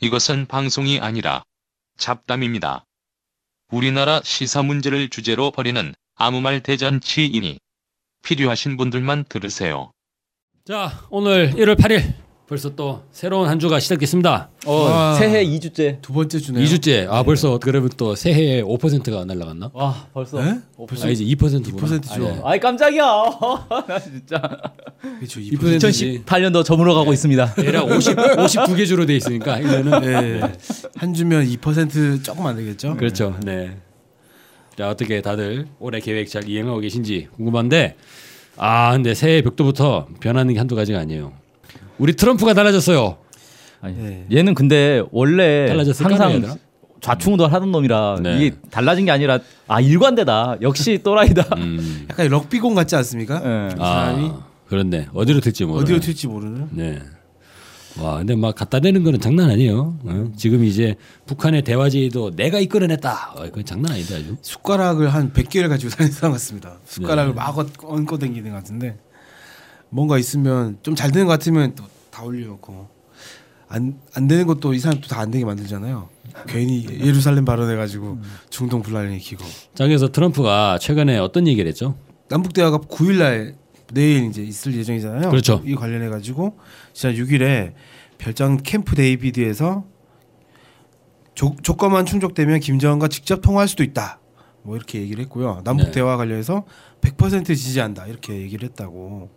이것은 방송이 아니라 잡담입니다. 우리나라 시사 문제를 주제로 벌이는 아무 말 대잔치이니 필요하신 분들만 들으세요. 자, 오늘 1월 8일 벌써 또 새로운 한 주가 시작됐습니다. 어, 와. 새해 2주째. 두 번째 주네요. 2주째. 아, 벌써 그러면 또 새해에 5%가 날라갔나? 와, 벌써. 네? 오, 아, 이제 2%구나. 2%죠. 아이 깜짝이야. 나 진짜. 그렇죠. 2%. 2018년도 저물어 가고 있습니다. 대략 50 52개 주로 돼 있으니까 이거는 네. 한 주면 2% 조금 안 되겠죠? 그렇죠. 네. 자, 어떻게 다들 올해 계획 잘 이행하고 계신지 궁금한데 아, 근데 새해 벽도부터 변하는 게 한두 가지가 아니에요. 우리 트럼프가 달라졌어요. 아니, 네. 얘는 근데 원래? 항상 좌충우돌 하던 놈이라 네. 이게 달라진 게 아니라 아 일관되다. 역시 또라이다. 음. 약간 럭비공 같지 않습니까? 사람이 아, 그렇네. 어디로 튈지 모르. 어디로 튈지 모르는. 네. 와, 근데 막 갖다 대는 거는 장난 아니에요. 어? 지금 이제 북한의 대화제의도 내가 이끌어냈다. 어, 그건 장난 아니다 아주. 숟가락을 한 100개를 가지고 다니는 사람 같습니다. 숟가락을 네. 막 얹- 얹고 다니는 것 같은데 뭔가 있으면 좀 잘 되는 것 같으면 또 다 올려놓고 안, 안 되는 것도 이 사람 또다 안 되게 만들잖아요. 괜히 예루살렘 발언해가지고 중동 분란을 일으키고 자, 그래서 트럼프가 최근에 어떤 얘기를 했죠? 남북 대화가 9일날 내일 이제 있을 예정이잖아요. 그렇죠. 이 관련해 가지고 지난 6일에 별장 캠프 데이비드에서 조, 조건만 충족되면 김정은과 직접 통화할 수도 있다. 뭐 이렇게 얘기를 했고요. 남북 네. 대화 관련해서 100% 지지한다 이렇게 얘기를 했다고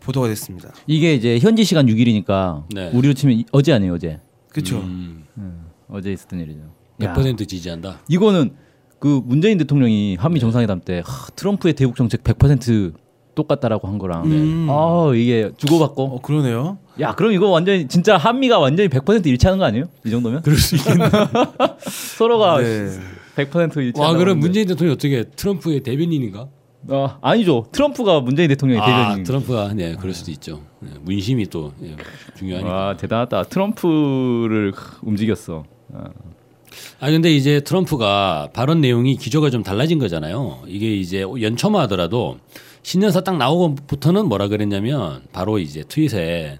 보도가 됐습니다. 이게 이제 현지 시간 6일이니까 네. 우리로 치면 이- 어제 아니에요 어제. 그렇죠. 음, 음, 어제 있었던 일이죠. 야, 100% 지지한다. 이거는 그 문재인 대통령이 한미 정상회담 때 하, 트럼프의 대북 정책 100% 똑같다라고 한 거랑 음. 아 이게 주고받고 어 그러네요. 야 그럼 이거 완전히 진짜 한미가 완전히 100% 일치하는 거 아니에요? 이 정도면 그럴 수 있겠네. 서로가 네. 100% 일치한다. 와, 그럼 문재인 대통령이 어떻게 트럼프의 대변인인가? 어, 아니죠. 트럼프가 문재인 대통령의 아, 대변인. 트럼프가 네, 그럴 수도 있죠. 네, 문심이 또 예, 중요하니까. 와 대단하다. 트럼프를 움직였어. 아, 아 근데 이제 트럼프가 발언 내용이 기조가 좀 달라진 거잖아요. 이게 이제 연초만 하더라도 신년사 딱 나오고부터는 뭐라 그랬냐면 바로 이제 트윗에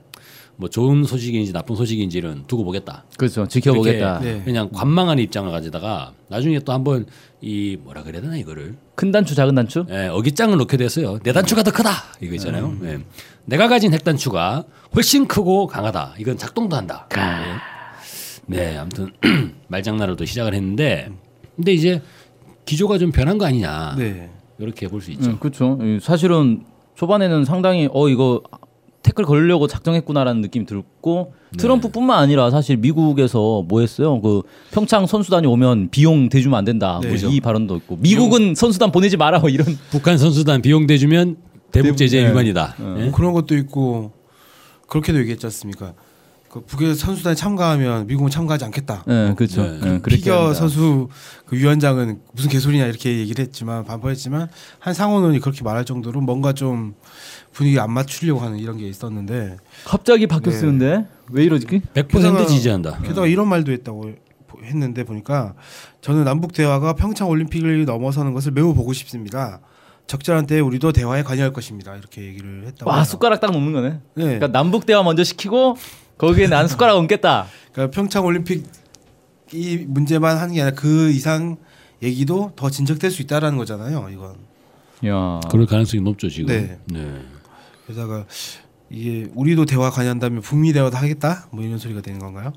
뭐 좋은 소식인지 나쁜 소식인지는 두고 보겠다. 그렇죠. 지켜보겠다. 네. 그냥 관망하는 입장을 가지다가 나중에 또 한번 이 뭐라 그래야 되나 이거를 큰 단추, 작은 단추? 예, 어깃장을 놓게 됐어요. 내 단추가 더 크다 이거 있잖아요. 예. 내가 가진 핵 단추가 훨씬 크고 강하다. 이건 작동도 한다. 예. 네, 아무튼 말장난으로 또 시작을 했는데, 근데 이제 기조가 좀 변한 거 아니냐 네. 이렇게 볼 수 있죠. 음, 그렇죠. 이 사실은 초반에는 상당히 어 이거 태클 걸려고 작정했구나라는 느낌이 들고 네. 트럼프뿐만 아니라 사실 미국에서 뭐 했어요? 그 평창 선수단이 오면 비용 대주면 안 된다. 네. 뭐이 발언도 있고 미국은 선수단 보내지 마라 뭐 이런 북한 선수단 비용 대주면 대북 제재 네. 위반이다. 예? 뭐 그런 것도 있고 그렇게도 얘기했지 않습니까? 그 북에서 선수단에 참가하면 미국은 참가하지 않겠다. 네, 그렇죠. 네. 네, 그렇게 피겨. 선수 그 위원장은 무슨 개소리냐 이렇게 얘기를 했지만 반포했지만 한 상원의원이 그렇게 말할 정도로 뭔가 좀 분위기 안 맞추려고 하는 이런 게 있었는데 갑자기 바뀌었는데 왜 이러지? 100% 게다가- 지지한다. 게다가 이런 말도 했다고 보- 했는데 보니까 저는 남북 대화가 평창 올림픽을 넘어서는 것을 매우 보고 싶습니다. 적절한 때에 우리도 대화에 관여할 것입니다. 이렇게 얘기를 했다고. 와 해요. 숟가락 딱 놓는 거네. 네. 그러니까 남북 대화 먼저 시키고 거기에 난 숟가락 얹겠다. 그러니까 평창 올림픽 이 문제만 하는 게 아니라 그 이상 얘기도 더 진척될 수 있다라는 거잖아요. 이건. 야. 그럴 가능성이 높죠 지금. 네. 네. 게다가 이게 우리도 대화 관여한다면 북미 대화도 하겠다? 뭐 이런 소리가 되는 건가요?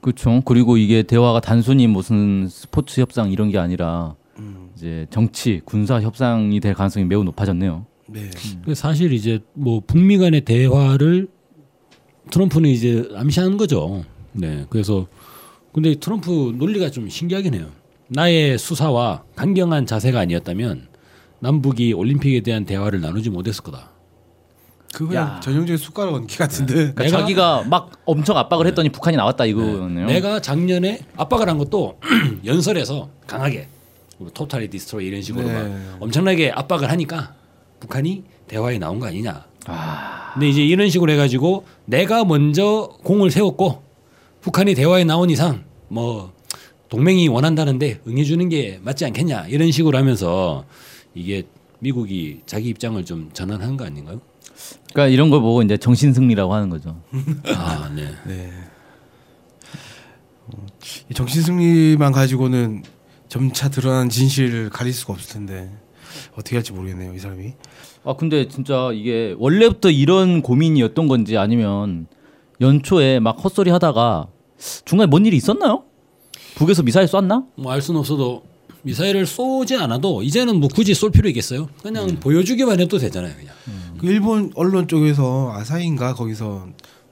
그렇죠. 그리고 이게 대화가 단순히 무슨 스포츠 협상 이런 게 아니라 음. 이제 정치, 군사 협상이 될 가능성이 매우 높아졌네요. 네. 그 사실 이제 뭐 북미 간의 대화를 트럼프는 이제 암시하는 거죠. 네. 그래서 근데 트럼프 논리가 좀 신기하긴 해요. 나의 수사와 강경한 자세가 아니었다면 남북이 올림픽에 대한 대화를 나누지 못했을 거다. 그 그냥 야. 전형적인 숟가락 얹기 같은데. 그러니까 내가- 자기가 막 엄청 압박을 했더니 북한이 나왔다 이거네요. 내가 작년에 압박을 한 것도 연설에서 강하게 뭐 토탈리 디스트로이 이런 식으로 네. 막 엄청나게 압박을 하니까 북한이 대화에 나온 거 아니냐. 아. 근데 이제 이런 식으로 해가지고 내가 먼저 공을 세웠고 북한이 대화에 나온 이상 뭐 동맹이 원한다는데 응해주는 게 맞지 않겠냐 이런 식으로 하면서 이게 미국이 자기 입장을 좀 전환한 거 아닌가요? 그러니까 이런 걸 보고 이제 정신 승리라고 하는 거죠. 아, 네. 네. 이 정신 승리만 가지고는 점차 드러난 진실을 가릴 수가 없을 텐데 어떻게 할지 모르겠네요 이 사람이. 아 근데 진짜 이게 원래부터 이런 고민이었던 건지 아니면 연초에 막 헛소리 하다가 중간에 뭔 일이 있었나요? 북에서 미사일 쐈나? 뭐 알 수는 없어도 미사일을 쏘지 않아도 이제는 뭐 굳이 쏠 필요 있겠어요? 그냥 보여주기만 해도 되잖아요, 그냥. 그 일본 언론 쪽에서 아사히인가 거기서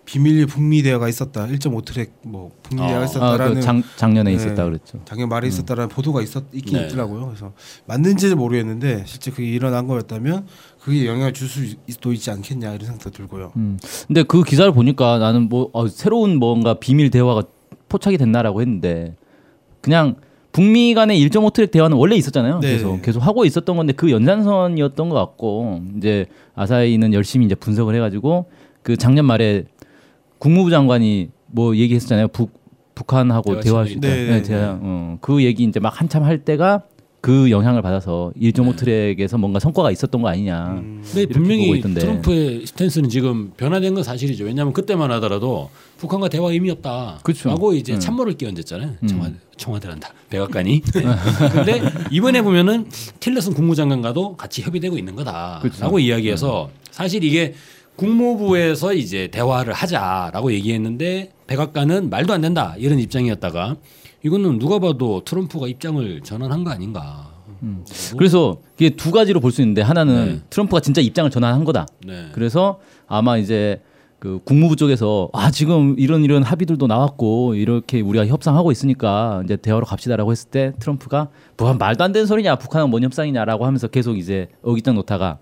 비밀 북미 대화가 있었다. 1.5트랙 뭐 북미 대화가 아, 있었다라는 아, 그 작, 작년에 네. 있었다 그랬죠. 작년 말에 있었다라는 보도가 있었 있긴 네. 있더라고요. 그래서 맞는지는 모르겠는데 실제 그게 일어난 거였다면 그게 영향을 줄 수도 있지 않겠냐 이런 생각도 들고요. 음. 근데 그 기사를 보니까 나는 뭐 어, 새로운 뭔가 비밀 대화가 포착이 됐나라고 했는데 그냥 북미 간의 1.5트랙 대화는 원래 있었잖아요. 네. 계속 계속 하고 있었던 건데 그 연장선이었던 것 같고 이제 아사히는 열심히 이제 분석을 해가지고 그 작년 말에 국무부 장관이 뭐 얘기했었잖아요. 북 북한하고 대화 대화할 수 있다. 네, 네, 네, 대화. 어, 그 얘기 이제 막 한참 할 때가 그 영향을 받아서 1.5트랙에서 뭔가 성과가 있었던 거 아니냐. 음, 근데 분명히. 트럼프의 스탠스는 지금 변화된 건 사실이죠. 왜냐하면 그때만 하더라도 북한과 대화 의미 없다. 그쵸. 라고 이제 음. 참모를 끼얹었잖아요. 음. 청와, 청와대란다. 백악관이. 근데 이번에 보면은 틸러슨 국무장관과도 같이 협의되고 있는 거다라고 그쵸. 이야기해서 사실 이게 국무부에서 이제 대화를 하자라고 얘기했는데 백악관은 말도 안 된다 이런 입장이었다가 이거는 누가 봐도 트럼프가 입장을 전환한 거 아닌가. 그래서 이게 두 가지로 볼 수 있는데 하나는 네. 트럼프가 진짜 입장을 전환한 거다. 네. 그래서 아마 이제 그 국무부 쪽에서 아 지금 이런 이런 합의들도 나왔고 이렇게 우리가 협상하고 있으니까 이제 대화로 갑시다라고 했을 때 트럼프가 뭐 말도 안 되는 소리냐 북한은 뭔 협상이냐라고 하면서 계속 이제 어깃장 놓다가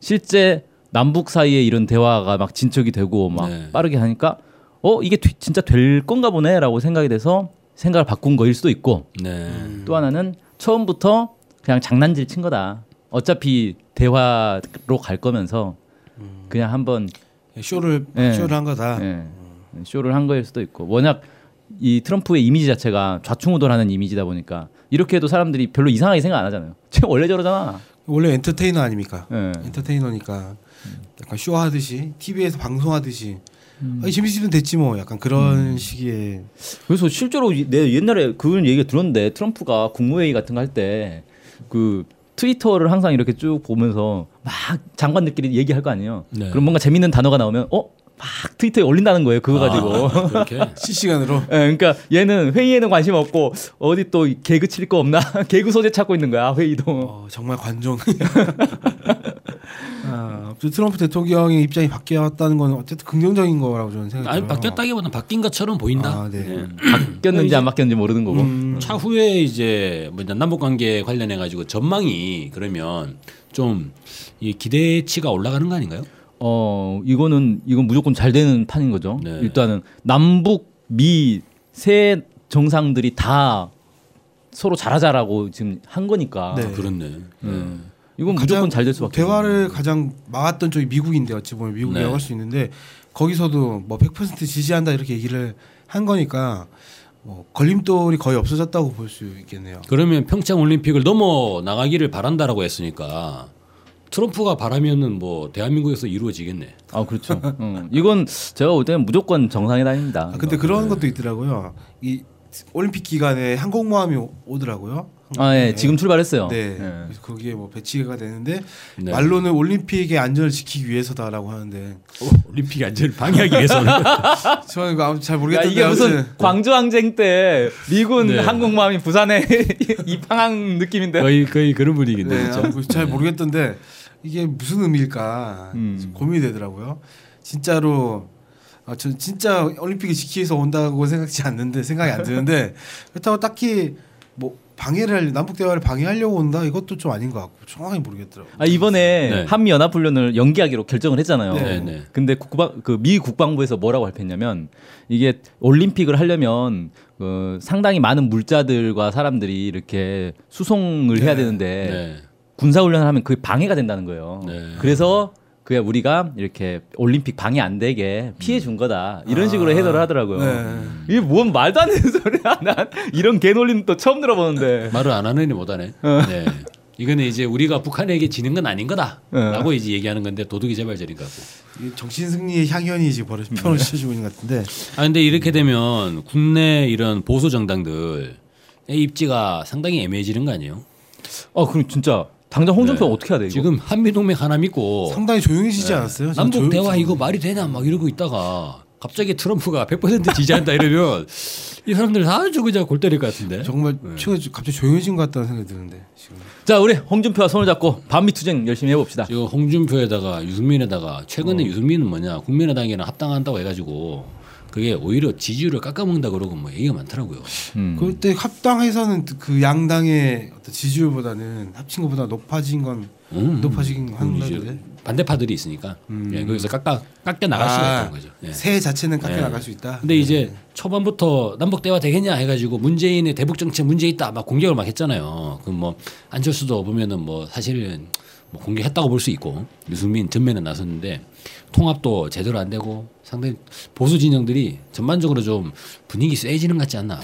실제 남북 사이에 이런 대화가 막 진척이 되고 막 네. 빠르게 하니까 어 이게 되- 진짜 될 건가 보네라고 생각이 돼서 생각을 바꾼 거일 수도 있고 네. 또 하나는 처음부터 그냥 장난질 친 거다. 어차피 대화로 갈 거면서 그냥 한번 쇼를 네. 쇼를 한 거다. 예, 쇼를 한 거일 수도 있고 워낙 이 트럼프의 이미지 자체가 좌충우돌하는 이미지다 보니까 이렇게 해도 사람들이 별로 이상하게 생각 안 하잖아요. 쟤 원래 저러잖아. 원래 엔터테이너 아닙니까? 예. 엔터테이너니까 약간 쇼 하듯이 TV에서 방송하듯이 음. 아니, 재밌으면 됐지 뭐 약간 그런 시기에 그래서 실제로 이- 내 옛날에 그런 얘기가 들었는데 트럼프가 국무회의 같은 거 할 때 그 트위터를 항상 이렇게 쭉 보면서 막 장관들끼리 얘기할 거 아니에요. 네. 그럼 뭔가 재밌는 단어가 나오면 어? 막 트위터에 올린다는 거예요. 그거 가지고. 아, 그렇게. 실시간으로 예, 그러니까 얘는 회의에는 관심 없고 어디 또 개그 칠 거 없나 개그 소재 찾고 있는 거야 회의도. 어, 정말 관종. 아, 트럼프 대통령의 입장이 바뀌었다는 건 어쨌든 긍정적인 거라고 저는 생각해요. 아니 바뀌었다기보다는 바뀐 것처럼 보인다. 아, 네. 바뀌었는지 안 바뀌었는지 모르는 거고. 음, 차후에 이제 뭐 남북 관계 관련해 가지고 전망이 그러면 좀 이 기대치가 올라가는 거 아닌가요? 어 이거는 이건 무조건 잘 되는 판인 거죠. 네. 일단은 남북 미 세 정상들이 다 서로 잘하자라고 지금 한 거니까. 네. 아, 그렇네. 음. 이건 무조건 잘 될 수밖에. 대화를 가장 막았던 쪽이 미국인데 어찌 보면 미국이라고 네. 할수 있는데 거기서도 뭐 100% 지지한다 이렇게 얘기를 한 거니까 뭐 걸림돌이 거의 없어졌다고 볼 수 있겠네요. 그러면 평창 올림픽을 넘어 나가기를 바란다라고 했으니까 트럼프가 바라면은 뭐 대한민국에서 이루어지겠네. 아 그렇죠. 음. 이건 제가 볼 때는 무조건 정상회담입니다. 아, 근데 그런 것도 있더라고요. 이 올림픽 기간에 항공모함이 오- 오더라고요. 아 예, 네. 지금 출발했어요. 네. 예. 그래서 거기에 뭐 배치가 되는데 네. 말로는 올림픽의 안전을 지키기 위해서다라고 하는데 올림픽 안전을 방해하기 위해서는 저는 이거 아무튼 잘 야, 모르겠던데 이게 무슨 광주 항쟁 때 미군 네. 항공모함이 부산에 입항한 느낌인데. 거의 거의 그런 분위기인데 네, 잘 모르겠던데 이게 무슨 의미일까 음. 고민이 되더라고요. 진짜로 아, 전 진짜 올림픽을 지키기 위해서 온다고 생각지 않는데 생각이 안 드는데 그렇다고 딱히 뭐 방해를 할 남북 대화를 방해하려고 온다 이것도 좀 아닌 것 같고 정확히 모르겠더라고요. 아 이번에 네. 한미 연합 훈련을 연기하기로 결정을 했잖아요. 네, 네. 근데 국방 그 미 국방부에서 뭐라고 발표했냐면 이게 올림픽을 하려면 그 상당히 많은 물자들과 사람들이 이렇게 수송을 해야 네. 되는데 네. 군사 훈련을 하면 그게 방해가 된다는 거예요. 네. 그래서 그야 우리가 이렇게 올림픽 방해 안 되게 피해 준 거다 이런 아. 식으로 해설을 하더라고요. 네. 이게 뭔 말도 안 되는 소리야. 난 이런 개놀림 또 처음 들어보는데. 말을 안 하느니 못하네. 어. 네. 이거는 이제 우리가 북한에게 지는 건 아닌 네. 거다라고 이제 얘기하는 건데 도둑이 재발절인 것 같고. 이 정신 승리의 향연이 지금 벌어 표현을 씌워주고 있는 것 같은데 아 근데 이렇게 되면 국내 이런 보수 정당들의 입지가 상당히 애매해지는 거 아니에요? 아 그럼 진짜 당장 홍준표 네. 어떻게 해야 돼 이거? 지금 한미 동맹 하나 믿고 상당히 조용해지지 않았어요? 남북 조용- 대화 이거 말이 되냐 막 이러고 있다가 갑자기 트럼프가 100% 지지한다 이러면 이 사람들 다 아주 그냥 골 때릴 것 같은데. 정말 네. 최근 갑자기 조용해진 것 같다는 생각이 드는데 지금 자 우리 홍준표와 손을 잡고 반미 투쟁 열심히 해봅시다. 지금 홍준표에다가 유승민에다가 최근에 유승민은 뭐냐 국민의당이랑 합당한다고 해가지고 그게 오히려 지지율을 깎아먹는다 그러고 뭐 얘기가 많더라고요. 음. 그때 합당해서는 그 양당의 어떤 지지율보다는 합친 것보다 높아진 건 음. 높아지긴 한다는데 반대파들이 있으니까 음. 예, 거기서 깎아 깎여 나갈 수가 있다는 거죠. 예. 새 자체는 깎여 네. 나갈 수 있다. 근데 이제 초반부터 남북 대화 되겠냐 해가지고 문재인의 대북 정책 문제 있다 막 공격을 막 했잖아요. 그뭐 안철수도 보면은 뭐 사실은 뭐 공격했다고 볼 수 있고 유승민 전면에 나섰는데 통합도 제대로 안 되고 상당히 보수 진영들이 전반적으로 좀 분위기 쎄해지는 것 같지 않나.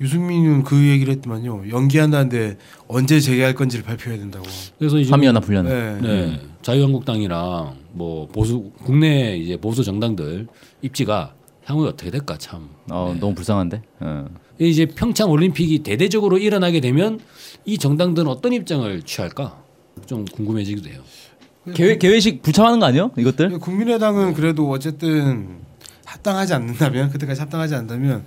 유승민은 그 얘기를 했더만요. 연기한다는데 언제 재개할 건지를 발표해야 된다고. 그래서 이제 한미연합 훈련. 네. 네, 자유한국당이랑 뭐 보수 국내 이제 보수 정당들 입지가 향후에 어떻게 될까 참. 어 네. 너무 불쌍한데. 어. 이제 평창 올림픽이 대대적으로 일어나게 되면 이 정당들은 어떤 입장을 취할까 좀 궁금해지기도 해요. 계획 계획식 불참하는 거 아니에요? 이것들? 국민의당은 그래도 어쨌든 합당하지 않는다면 그때까지 합당하지 않는다면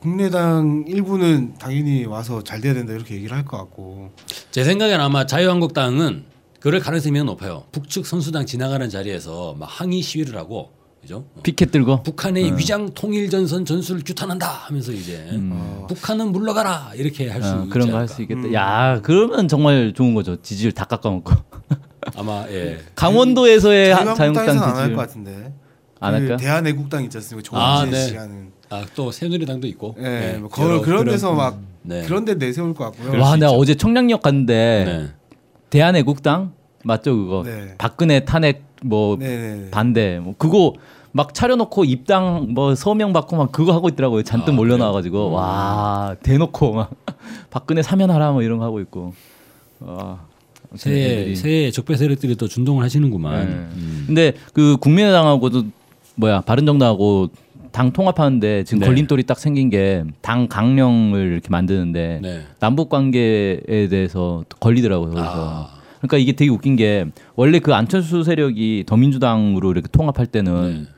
국민의당 일부는 당연히 와서 잘 돼야 된다 이렇게 얘기를 할 것 같고 제 생각엔 아마 자유한국당은 그럴 가능성이 매우 높아요. 북측 선수당 지나가는 자리에서 막 항의 시위를 하고 그죠? 피켓 들고. 북한의 위장 통일 전선 전술을 규탄한다 하면서 이제 어, 북한은 물러가라 이렇게 할수 어, 있지 그런 거 할. 수 있겠다. 야 그러면 정말 좋은 거죠. 지지율 다 깎아먹고. 아마 예. 강원도에서의 자유한국당 안할 지지율. 것 같은데 안그 할까? 대한애국당 있지 않습니까? 아, 조은진 네. 씨 하는 아또 새누리당도 있고. 예, 네, 뭐 거, 여러 그런 데서 막 네. 그런 데 내세울 것 같고요. 와 있죠. 어제 청량역 갔는데 네. 대한애국당 맞죠 그거. 네. 박근혜 탄핵 뭐 네네. 반대 뭐 그거 막 차려놓고 입당 뭐 서명 받고 막 그거 하고 있더라고요. 잔뜩 아, 몰려 나와가지고 음. 와 대놓고 막 박근혜 사면하라 뭐 이런 거 하고 있고. 와. 새해 새해 적폐 세력들이 또 준동을 하시는구만. 네. 음. 근데 그 국민의당하고도 뭐야 바른정당하고 당 통합하는데 지금 네. 걸림돌이 딱 생긴 게 당 강령을 이렇게 만드는데 네. 남북 관계에 대해서 걸리더라고요. 그래서 아. 그러니까 이게 되게 웃긴 게 원래 그 안철수 세력이 더민주당으로 이렇게 통합할 때는 네.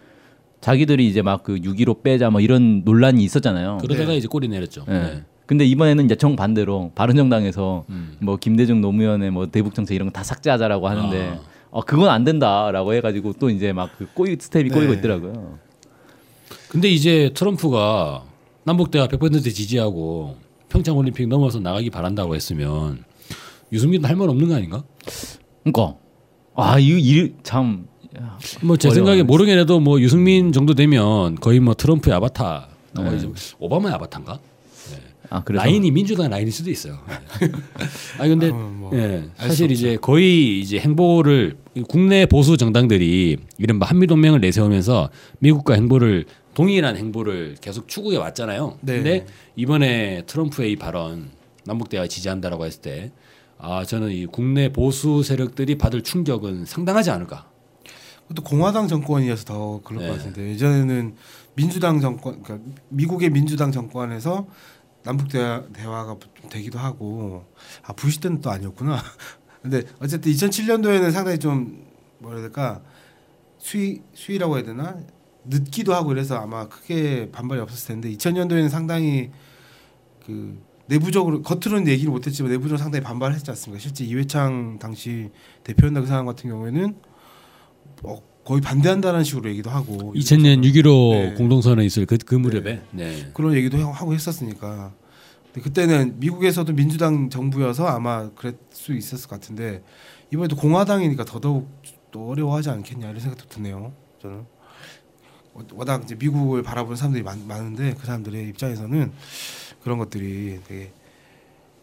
자기들이 이제 막 그 6.15 빼자 뭐 이런 논란이 있었잖아요. 그러다가 이제 꼬리 내렸죠. 예. 네. 근데 이번에는 이제 정 반대로 바른정당에서 음. 뭐 김대중 노무현의 뭐 대북 정책 이런 거 다 삭제하자라고 하는데 어 그건 안 된다라고 해 가지고 또 이제 막 그 꼬이 스텝이 네. 꼬이고 있더라고요. 근데 이제 트럼프가 남북 대화 100% 지지하고 평창 올림픽 넘어서 나가기 바란다고 했으면 유승민도 할 말 없는 거 아닌가? 그러니까 아 이거 일참 뭐제 어려워요. 생각에 모르긴 해도 뭐 유승민 정도 되면 거의 뭐 트럼프의 아바타, 어, 이제 오바마의 아바타인가? 아 그래서 라인이 민주당 라인일 수도 있어요. 네. 아니 근데 아, 뭐 예, 사실 이제 거의 이제 행보를 국내 보수 정당들이 이른바 한미 동맹을 내세우면서 미국과 행보를 동일한 행보를 계속 추구해 왔잖아요. 네. 근데 이번에 트럼프의 이 발언 남북 대화 지지한다라고 했을 때 아, 저는 이 국내 보수 세력들이 받을 충격은 상당하지 않을까. 또 공화당 정권이어서 더 그럴 네. 것 같은데 예전에는 민주당 정권, 그러니까 미국의 민주당 정권에서 남북 대화, 대화가 좀 되기도 하고 아 부시 때는 또 아니었구나. 근데 어쨌든 2007년도에는 상당히 좀 뭐라 해야 될까 수위 수위라고 해야 되나 늦기도 하고 그래서 아마 크게 반발이 없었을 텐데 2000년도에는 상당히 그 내부적으로 겉으로는 얘기를 못했지만 내부적으로 상당히 반발했지 않습니까? 실제 이회창 당시 대표연당 그 사람 같은 경우에는 어, 거의 반대한다는 식으로 얘기도 하고 2000년 6.15 네. 공동선언 있을 그, 그 무렵에. 네. 그런 얘기도 하고 했었으니까. 그때는 미국에서도 민주당 정부여서 아마 그럴 수 있었을 것 같은데 이번에도 공화당이니까 더더욱 또 어려워하지 않겠냐 이런 생각도 드네요 저는. 워- 워낙 이제 미국을 바라보는 사람들이 많, 많은데 그 사람들의 입장에서는 그런 것들이 되게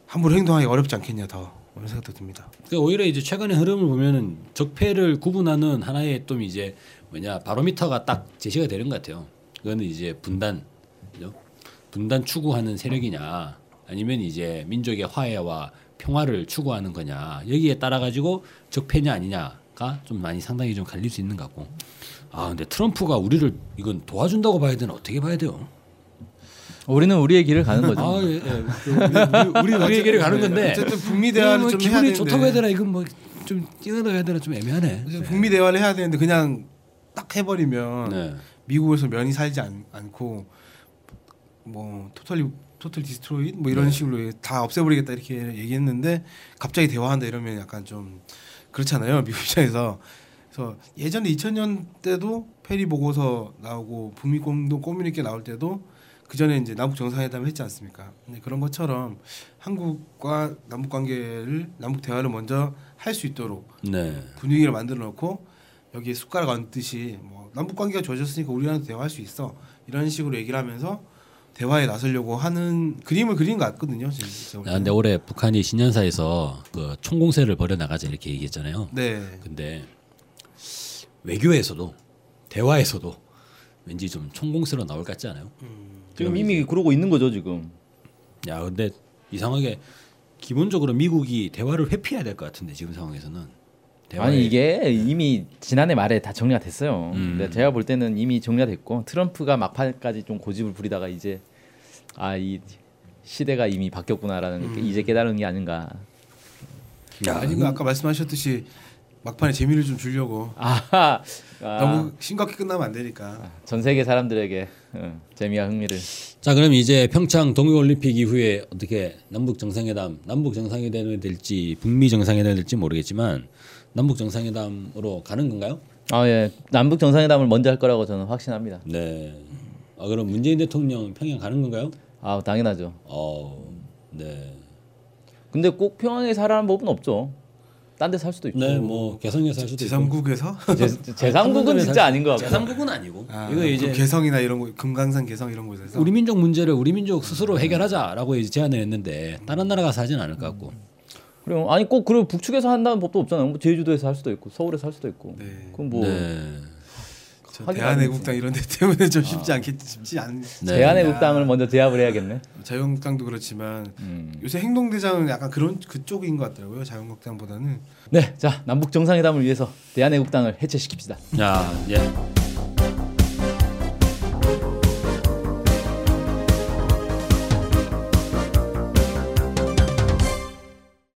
함부로 행동하기 어렵지 않겠냐 더 이런 생각도 듭니다. 그 오히려 이제 최근의 흐름을 보면은 적폐를 구분하는 하나의 또 이제 뭐냐 바로미터가 딱 제시가 되는 것 같아요. 그거는 이제 분단, 그죠? 분단 추구하는 세력이냐 아니면 이제 민족의 화해와 평화를 추구하는 거냐 여기에 따라 가지고 적폐냐 아니냐가 좀 많이 상당히 좀 갈릴 수 있는 것 같고 아 근데 트럼프가 우리를 이건 도와준다고 봐야 되나 어떻게 봐야 돼요? 우리는 우리의 길을 가는 거죠. 아 예, 예. 그 우리 우리 길을 가는 건데 어쨌든 북미 대화를 뭐좀 해야 기분이 되는데 좋다고 해야 되나 이건 뭐좀 뛰어나가 해야 되나 좀 애매하네. 어쨌든 북미 대화를 해야 되는데 그냥 딱 해버리면 네. 미국에서 면이 살지 않, 않고 뭐 totally total destroy 뭐 이런 식으로 다 없애버리겠다 이렇게 얘기했는데 갑자기 대화한다 이러면 약간 좀 그렇잖아요 미국 입장에서 그래서 예전에 2000년 때도 페리 보고서 나오고 북미 공동 커뮤니케 나올 때도 그 전에 이제 남북 정상회담을 했지 않습니까? 근데 그런 것처럼 한국과 남북 관계를 남북 대화를 먼저 할 수 있도록 네. 분위기를 만들어 놓고 여기에 숟가락 얹듯이 뭐 남북 관계가 좋아졌으니까 우리랑 대화할 수 있어 이런 식으로 얘기를 하면서 대화에 나서려고 하는 그림을 그린 것 같거든요. 아, 근데. 올해 북한이 신년사에서 그 총공세를 벌여 나가자 이렇게 얘기했잖아요. 네. 근데 외교에서도 대화에서도 왠지 좀 총공세로 나올 것 같지 않아요? 지금 이미 그러고 있는 거죠 지금. 야, 근데 이상하게 기본적으로 미국이 대화를 회피해야 될 것 같은데 지금 상황에서는 대화에- 아니 이게 이미 지난해 말에 다 정리가 됐어요. 음. 근데 제가 볼 때는 이미 정리가 됐고 트럼프가 막판까지 좀 고집을 부리다가 이제 아 이 시대가 이미 바뀌었구나라는 게 이제 깨달은 게 아닌가. 야, 아니 그 아까 말씀하셨듯이 막판에 재미를 좀 주려고 아, 너무 심각하게 끝나면 안 되니까. 전 세계 사람들에게 어, 재미와 흥미를. 자 그럼 이제 평창 동계올림픽 이후에 어떻게 남북 정상회담, 남북 정상회담이 될지 북미 정상회담이 될지 모르겠지만 남북 정상회담으로 가는 건가요? 아 예, 남북 정상회담을 먼저 할 거라고 저는 확신합니다. 네. 아 그럼 문재인 대통령 평양 가는 건가요? 아 당연하죠. 어, 네. 근데 꼭 평양에 살아는 법은 없죠. 딴데살 수도 있고. 네, 뭐 개성에서 할 수도 있고. 제3국에서 제, 제3국은 진짜 아닌 것 같고. 제3국은 아니고. 아, 이거 이제 개성이나 이런 거 금강산 개성 이런 곳에서 우리 민족 문제를 우리 민족 스스로 해결하자라고 이제 제안을 했는데 다른 나라 가서 하진 않을 것 같고. 그리고 아니 꼭 그리고 북측에서 한다는 법도 없잖아요. 뭐 제주도에서 할 수도 있고 서울에서 할 수도 있고. 네. 그럼 뭐 네. 대한애국당 이런 데 때문에 좀 쉽지 않겠 쉽지 않. 네. 대한애국당을 먼저 제압을 해야겠네. 자유한국당도 그렇지만 음. 요새 행동대장은 약간 그런 그쪽인 것 같더라고요. 자유한국당보다는 네, 자 남북 정상회담을 위해서 대한애국당을 해체시킵시다. 자, 예.